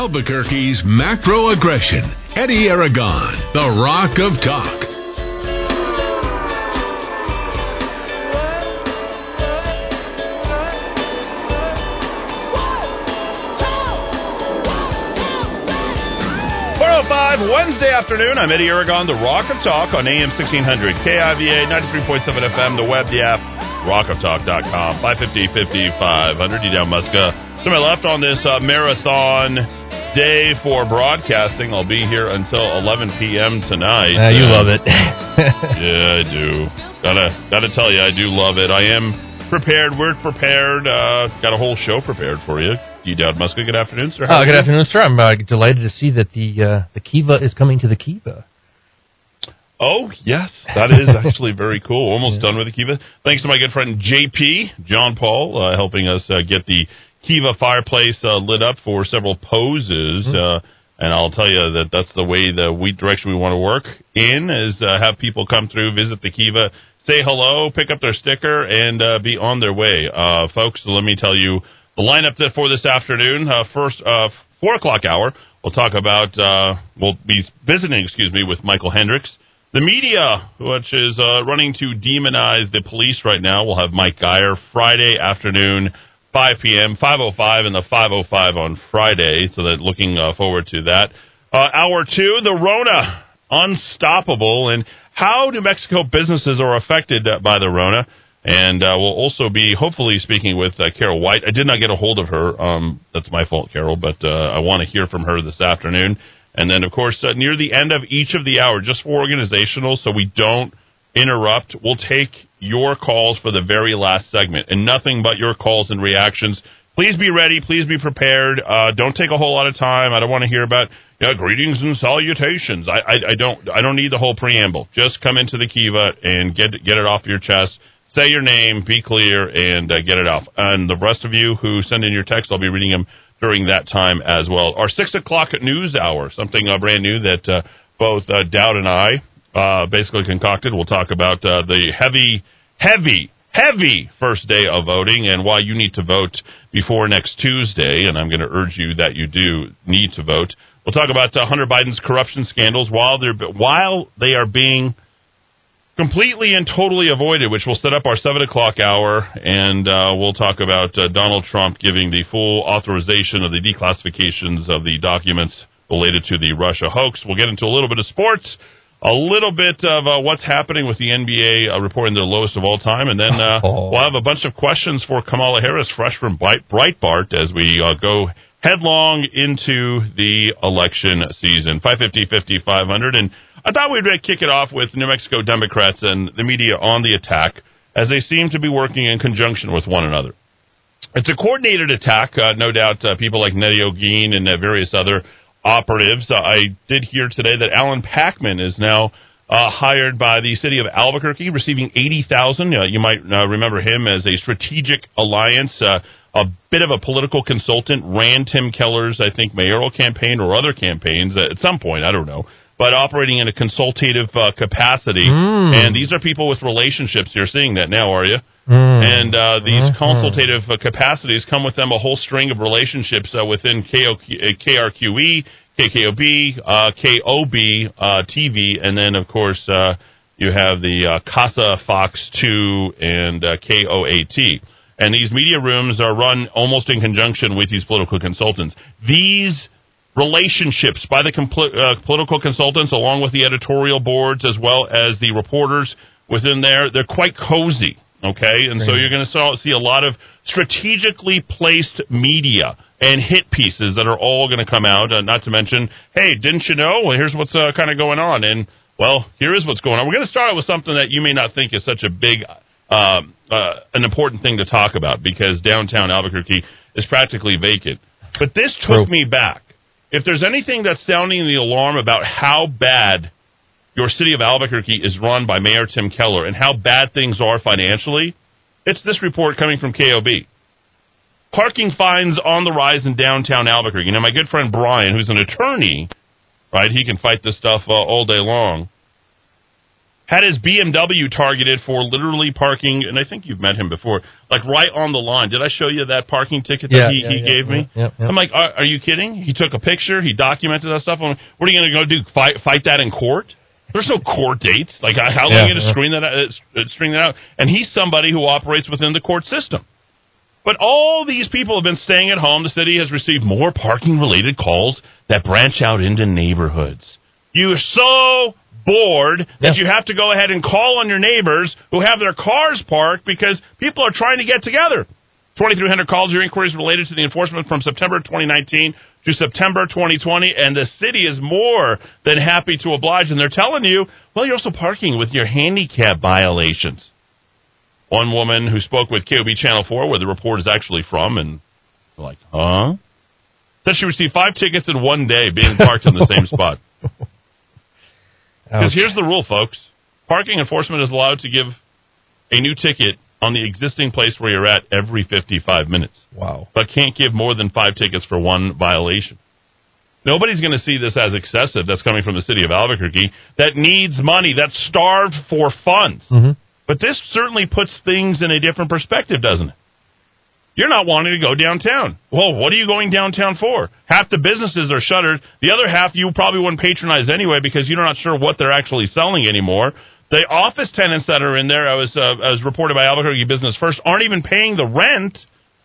Albuquerque's macro aggression. Eddy Aragon, the Rock of Talk. Five Wednesday afternoon. I'm Eddy Aragon, the Rock of Talk on AM 1600, KIVA 93.7 FM, the web, the app, rockoftalk.com, 550 5500. You Dowd, Muska. To my left on this uh, marathon day for broadcasting. I'll be here until 11 p.m. tonight. Uh, you love it. yeah, I do. Gotta gotta tell you, I do love it. I am prepared. We're prepared. Uh, got a whole show prepared for you. You Dowd Muska, good afternoon, sir. How oh, good afternoon, sir. I'm uh, delighted to see that the uh, the Kiva is coming to the Kiva. Oh yes, that is actually very cool. Almost yeah. done with the Kiva. Thanks to my good friend JP John Paul uh, helping us uh, get the Kiva fireplace uh, lit up for several poses. Mm-hmm. and I'll tell you that that's the way the we direction we want to work in is have people come through, visit the Kiva, say hello, pick up their sticker, and be on their way. folks, let me tell you the lineup for this afternoon, uh, first uh, four o'clock hour, we'll talk about. Uh, we'll be visiting, excuse me, with Michael Hendricks. The media, which is uh, running to demonize the police right now, will have Mike Geyer Friday afternoon, 5 p.m., 5:05, and the 5:05 on Friday. So that looking uh, forward to that. Uh, hour two, the Rona, unstoppable, and how New Mexico businesses are affected by the Rona. And uh, we'll also be hopefully speaking with uh, Carol White. I did not get a hold of her. Um, that's my fault, Carol, but uh, I want to hear from her this afternoon. And then, of course, uh, near the end of each of the hour, just for organizational, so we don't interrupt, we'll take your calls for the very last segment and nothing but your calls and reactions. Please be ready. Please be prepared. Uh, don't take a whole lot of time. I don't want to hear about you know, greetings and salutations. I, I, I don't I don't need the whole preamble. Just come into the Kiva and get get it off your chest say your name, be clear, and uh, get it off. And the rest of you who send in your text, I'll be reading them during that time as well. Our six o'clock news hour, something uh, brand new that uh, both uh, Dowd and I uh, basically concocted. We'll talk about uh, the heavy, heavy, heavy first day of voting and why you need to vote before next Tuesday. And I'm going to urge you that you do need to vote. We'll talk about Hunter Biden's corruption scandals while they're while they are being completely and totally avoided, which will set up our 7 o'clock hour, and uh, we'll talk about uh, Donald Trump giving the full authorization of the declassifications of the documents related to the Russia hoax. We'll get into a little bit of sports, a little bit of uh, what's happening with the NBA uh, reporting their lowest of all time, and then uh, oh. we'll have a bunch of questions for Kamala Harris, fresh from Breitbart, as we uh, go headlong into the election season. 550, 50, 500, and I thought we'd kick it off with New Mexico Democrats and the media on the attack as they seem to be working in conjunction with one another. It's a coordinated attack, uh, no doubt. Uh, people like Neri Holguin and uh, various other operatives. Uh, I did hear today that Alan Packman is now uh, hired by the city of Albuquerque, receiving eighty thousand. Uh, you might remember him as a strategic alliance a bit of a political consultant, ran Tim Keller's, I think, mayoral campaign or other campaigns at some point. I don't know but operating in a consultative uh, capacity. Mm. And these are people with relationships. You're seeing that now, are you? Mm. And uh, these mm-hmm. consultative uh, capacities come with them a whole string of relationships uh, within KRQE, KKOB, uh, KOB uh, TV, and then, of course, you have the KASA Fox 2 and KOAT. And these media rooms are run almost in conjunction with these political consultants. These relationships by the compl- uh, political consultants along with the editorial boards as well as the reporters within there. They're quite cozy, okay? And Great. so you're going to see a lot of strategically placed media and hit pieces that are all going to come out. Uh, not to mention, hey, didn't you know? Well, here's what's uh, kind of going on. And, well, here is what's going on. We're going to start out with something that you may not think is such a big, um, uh, an important thing to talk about because downtown Albuquerque is practically vacant. But this took True. me back if there's anything that's sounding the alarm about how bad your city of Albuquerque is run by Mayor Tim Keller and how bad things are financially, it's this report coming from KOB. Parking fines on the rise in downtown Albuquerque. Now, my good friend Brian, who's an attorney, right, he can fight this stuff uh, all day long, had his BMW targeted for literally parking, and I think you've met him before, like right on the line. Did I show you that parking ticket that Yeah, he, yeah, he yeah, gave me? I'm like, are, are you kidding? He took a picture, he documented that stuff. I'm like, what are you going to go do? Fight, fight that in court? There's no court dates. Like, how long are you going to screen that out, uh, string that out? And he's somebody who operates within the court system. But all these people have been staying at home. The city has received more parking related calls that branch out into neighborhoods. You're so bored that Yeah. you have to go ahead and call on your neighbors who have their cars parked because people are trying to get together. 2,300 calls or inquiries related to the enforcement from September 2019 to September 2020, and the city is more than happy to oblige. And they're telling you, well, you're also parking with your handicap violations. One woman who spoke with KOB Channel 4, where the report is actually from, and like, huh? Said she received five tickets in one day being parked in the same spot. Because Ouch. here's the rule, folks. Parking enforcement is allowed to give a new ticket on the existing place where you're at every 55 minutes, Wow. but can't give more than five tickets for one violation. Nobody's going to see this as excessive. That's coming from the city of Albuquerque that needs money, that's starved for funds. Mhm. But this certainly puts things in a different perspective, doesn't it? You're not wanting to go downtown. Well, what are you going downtown for? Half the businesses are shuttered. The other half you probably wouldn't patronize anyway because you're not sure what they're actually selling anymore. The office tenants that are in there, I was uh, as reported by Albuquerque Business First, aren't even paying the rent,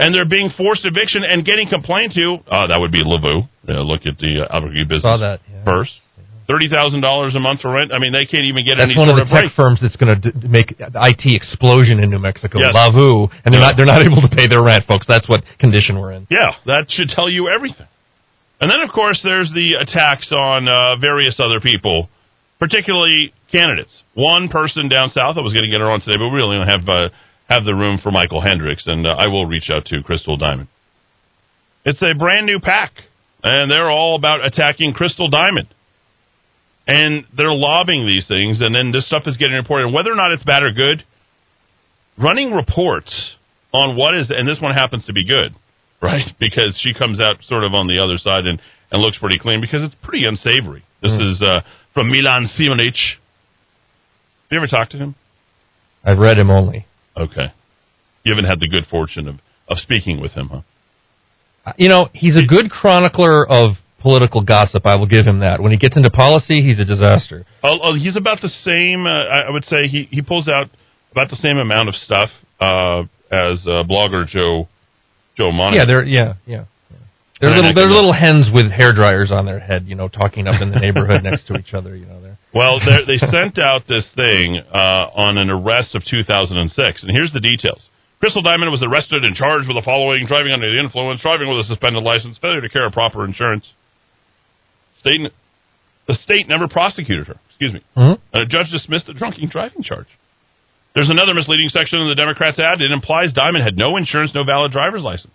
and they're being forced eviction and getting complained to. Uh, that would be Lavu. Uh, look at the uh, Albuquerque Business that, yeah. First. Thirty thousand dollars a month for rent. I mean, they can't even get That's any one of the of tech break. firms that's going to d- make the IT explosion in New Mexico. Yes. Lavu, and they're Yeah. not they're not able to pay their rent, folks. That's what condition we're in. Yeah, that should tell you everything. And then, of course, there's the attacks on uh, various other people, particularly candidates. One person down south, I was going to get her on today, but we really don't have uh, have the room for Michael Hendricks, and uh, I will reach out to Crystal Diamond. It's a brand new pack, and they're all about attacking Crystal Diamond. And they're lobbying these things, and then this stuff is getting reported. And whether or not it's bad or good, running reports on what is, and this one happens to be good, right? Because she comes out sort of on the other side and, and looks pretty clean because it's pretty unsavory. This is uh, from Milan Simonich. You ever talked to him? I've read him only. Okay. You haven't had the good fortune of, of speaking with him, huh? Uh, You know, he's a good chronicler of political gossip. I will give him that. When he gets into policy, he's a disaster. Oh, oh, he's about the same. Uh, I would say he, he pulls out about the same amount of stuff uh, as uh, blogger Joe Joe Monahan. Yeah, they're yeah, yeah. yeah. They're little they're little hens with hair dryers on their head, you know, talking up in the neighborhood next to each other. You know, they're Well, they're- sent out this thing uh, on an arrest of 2006, and here's the details. Crystal Diamond was arrested and charged with the following: driving under the influence, driving with a suspended license, failure to carry proper insurance. State, the state never prosecuted her. Excuse me. Mhm. And a judge dismissed the drunken driving charge. There's another misleading section in the Democrats' ad. It implies Diamond had no insurance, no valid driver's license.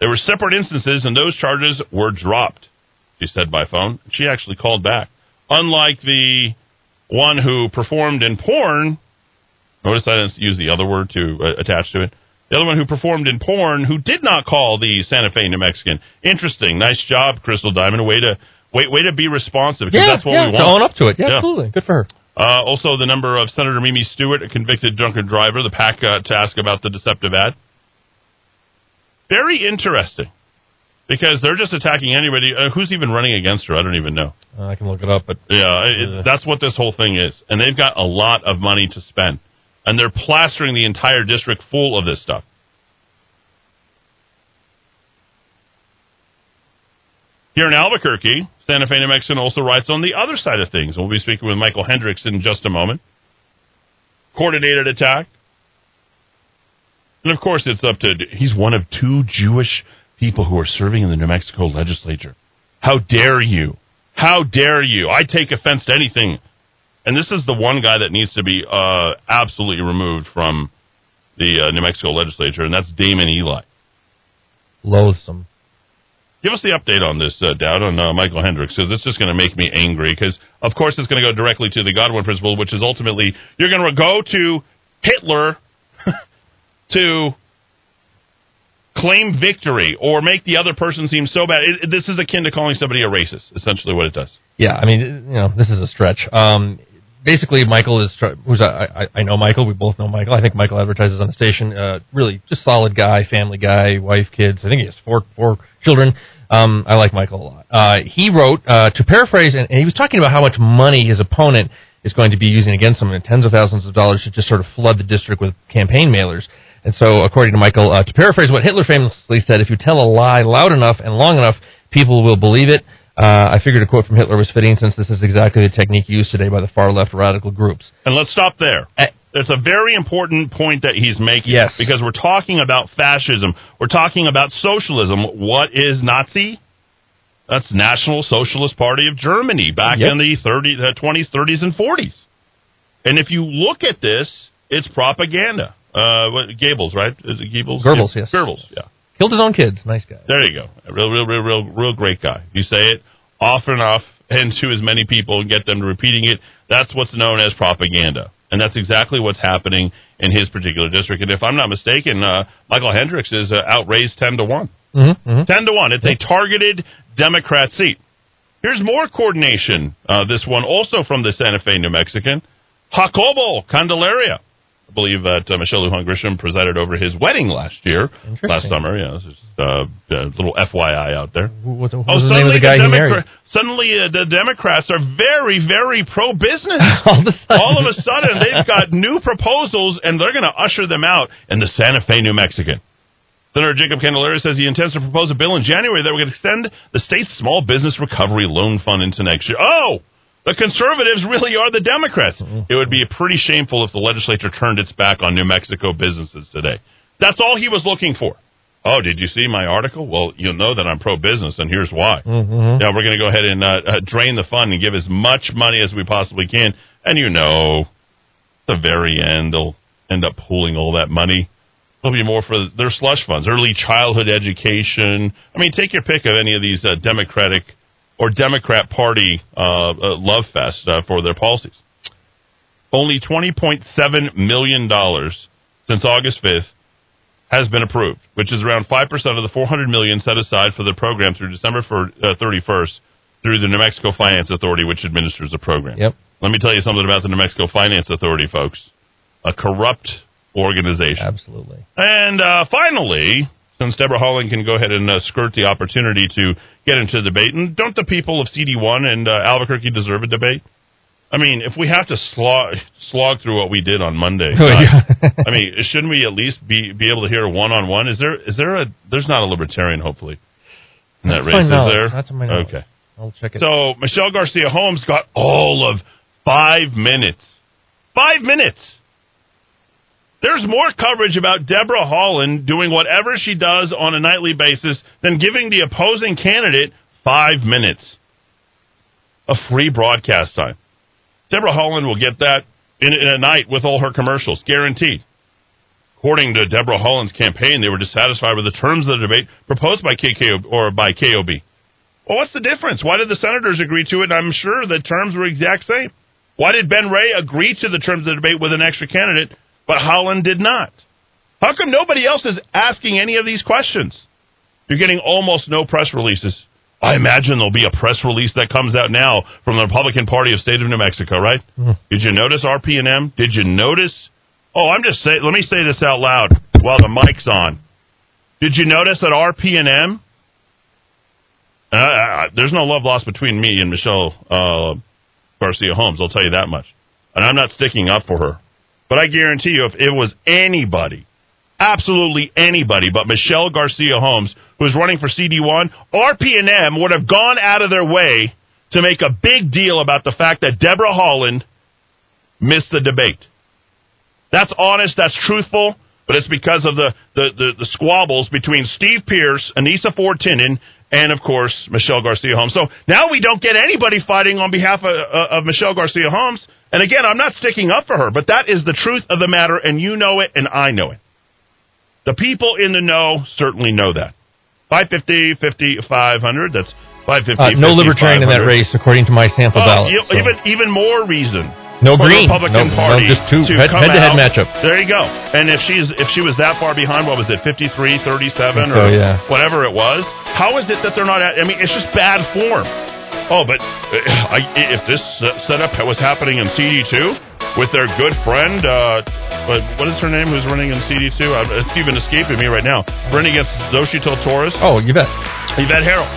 There were separate instances, and those charges were dropped. She said by phone. She actually called back. Unlike the one who performed in porn, notice I didn't use the other word to uh, attach to it. The other one who performed in porn, who did not call the Santa Fe New Mexican. Interesting, nice job, Crystal Diamond. Way to way way to be responsive because yeah, that's what yeah, we to want. own up to it. Yeah, Yeah. absolutely. Good for her. Uh, also, the number of Senator Mimi Stewart, a convicted drunken driver, the pack uh, to ask about the deceptive ad. Very interesting. Because they're just attacking anybody. Uh, who's even running against her? I don't even know. Uh, I can look it up, but Yeah, it, that's what this whole thing is. And they've got a lot of money to spend. And they're plastering the entire district full of this stuff. Here in Albuquerque, Santa Fe, New Mexico also writes on the other side of things. We'll be speaking with Michael Hendricks in just a moment. Coordinated attack. And of course, it's up to. He's one of two Jewish people who are serving in the New Mexico legislature. How dare you? How dare you? I take offense to anything. And this is the one guy that needs to be uh, absolutely removed from the uh, New Mexico legislature, and that's Daymon Ely. loathsome. Give us the update on this, uh, Dowd, on uh, Michael Hendricks, because it's just going to make me angry. Because, of course, it's going to go directly to the Godwin principle, which is ultimately you're going to go to Hitler to claim victory or make the other person seem so bad. It, it- this is akin to calling somebody a racist, essentially what it does. Yeah, I mean, you know, this is a stretch. Um, basically, Michael is who's I, I know Michael. We both know Michael. I think Michael advertises on the station. Uh, really, just solid guy, family guy, wife, kids. I think he has four four children. Um, I like Michael a lot. Uh, he wrote uh, to paraphrase, and, and he was talking about how much money his opponent is going to be using against him, in tens of thousands of dollars to just sort of flood the district with campaign mailers. And so, according to Michael, uh, to paraphrase what Hitler famously said, if you tell a lie loud enough and long enough, people will believe it. Uh, I figured a quote from Hitler was fitting since this is exactly the technique used today by the far left radical groups. And let's stop there. It's a very important point that he's making. Yes. Because we're talking about fascism. We're talking about socialism. What is Nazi? That's National Socialist Party of Germany back Yep. in the 30s, uh, 20s, 30s, and 40s. And if you look at this, it's propaganda. Uh, Goebbels, right? Is it Goebbels? Goebbels, yes. Goebbels, yeah. Killed his own kids. Nice guy. There you go. A real, real, real, real, real great guy. You say it often enough and to as many people and get them to repeating it. That's what's known as propaganda. And that's exactly what's happening in his particular district. And if I'm not mistaken, uh, Michael Hendricks is uh, outraised 10 to 1. Mm-hmm, mm-hmm. 10 to 1. It's a targeted Democrat seat. Here's more coordination. Uh, this one also from the Santa Fe, New Mexican. Jacobo Candelaria. I believe that uh, Michelle Lujan Grisham presided over his wedding last year, last summer. Yeah, this is uh, a little FYI out there. What, what Oh, was the name of the guy he married? Suddenly uh, the Democrats are very, very pro-business. All of a sudden. All of a sudden, they've got new proposals, and they're going to usher them out in the Santa Fe, New Mexican. Senator Jacob Candelaria says he intends to propose a bill in January that would extend the state's small business recovery loan fund into next year. Oh, the conservatives really are the Democrats. It would be pretty shameful if the legislature turned its back on New Mexico businesses today. That's all he was looking for. Oh, did you see my article? Well, you'll know that I'm pro-business, and here's why. Mm-hmm. Yeah, we're going to go ahead and uh, uh, drain the fund and give as much money as we possibly can. And you know, at the very end, they'll end up pooling all that money. It'll be more for their slush funds, early childhood education. I mean, take your pick of any of these uh, Democratic or Democrat Party uh, uh, love fest uh, for their policies. Only $20.7 million since August 5th has been approved, which is around 5% of the 400 million set aside for the program through December uh, 31st through the New Mexico Finance Authority, which administers the program. Yep. Let me tell you something about the New Mexico Finance Authority, folks. A corrupt organization. Absolutely. And uh, finally, since Deborah Haaland can go ahead and uh, skirt the opportunity to get into the debate, and don't the people of CD1 and uh, Albuquerque deserve a debate? I mean, if we have to slog, slog through what we did on Monday, Oh, yeah. I mean, shouldn't we at least be be able to hear a one on one? Is there is there a there's not a libertarian hopefully in that to race? Is there? Not to my knowledge. Okay. I'll check it. So Michelle Garcia Holmes got all of five minutes. Five minutes. There's more coverage about Deborah Haaland doing whatever she does on a nightly basis than giving the opposing candidate five minutes of free broadcast time. Deborah Haaland will get that in, in a night with all her commercials, guaranteed. According to Deborah Haaland's campaign, they were dissatisfied with the terms of the debate proposed by KKO or by KOB. Well, what's the difference? Why did the senators agree to it? I'm sure the terms were exact same. Why did Ben Ray agree to the terms of the debate with an extra candidate, but Haaland did not? How come nobody else is asking any of these questions? You're getting almost no press releases. I imagine there'll be a press release that comes out now from the Republican Party of State of New Mexico, right? Did you notice RPNM? Did you notice? Oh, I'm just saying. Let me say this out loud while the mic's on. Did you notice that RPNM? Uh, uh, there's no love lost between me and Michelle uh, Garcia Holmes. I'll tell you that much. And I'm not sticking up for her. But I guarantee you, if it was anybody, absolutely anybody, but Michelle Garcia Holmes, who's running for CD1, RPNM would have gone out of their way to make a big deal about the fact that Deborah Haaland missed the debate. That's honest. That's truthful. But it's because of the, the, the, the squabbles between Steve Pearce, Anissa Ford Tinnin, and of course Michelle Garcia Holmes. So now we don't get anybody fighting on behalf of, of Michelle Garcia Holmes. And again, I'm not sticking up for her, but that is the truth of the matter, and you know it, and I know it. The people in the know certainly know that. 550, 50, 500. That's 550. Uh, no 50, libertarian in that race, according to my sample ballot. you- so. even even more reason. No green. Republican No- no, Party just two to head- come head-to-head matchup. There you go. And if she's if she was that far behind, what was it, 53, 37, or yeah. whatever it was? How is it that they're not? At, I mean, it's just bad form. Oh, but I, if this setup was happening in CD2 with their good friend, uh, what, what is her name who's running in CD2? Uh, it's even escaping me right now. Running against Xochitl Torres. Oh, Yvette. Yvette Herrell.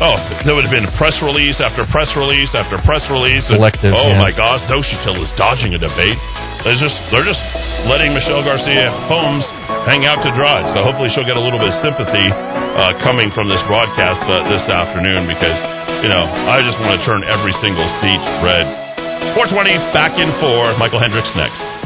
Oh, there would have been press release after press release after press release. Selective. oh yeah. my gosh, Xochitl is dodging a debate. They're just they're just letting Michelle Garcia Holmes hang out to dry. So hopefully she'll get a little bit of sympathy uh, coming from this broadcast uh, this afternoon because you know I just want to turn every single seat red. 420 back in four. Michael Hendricks next.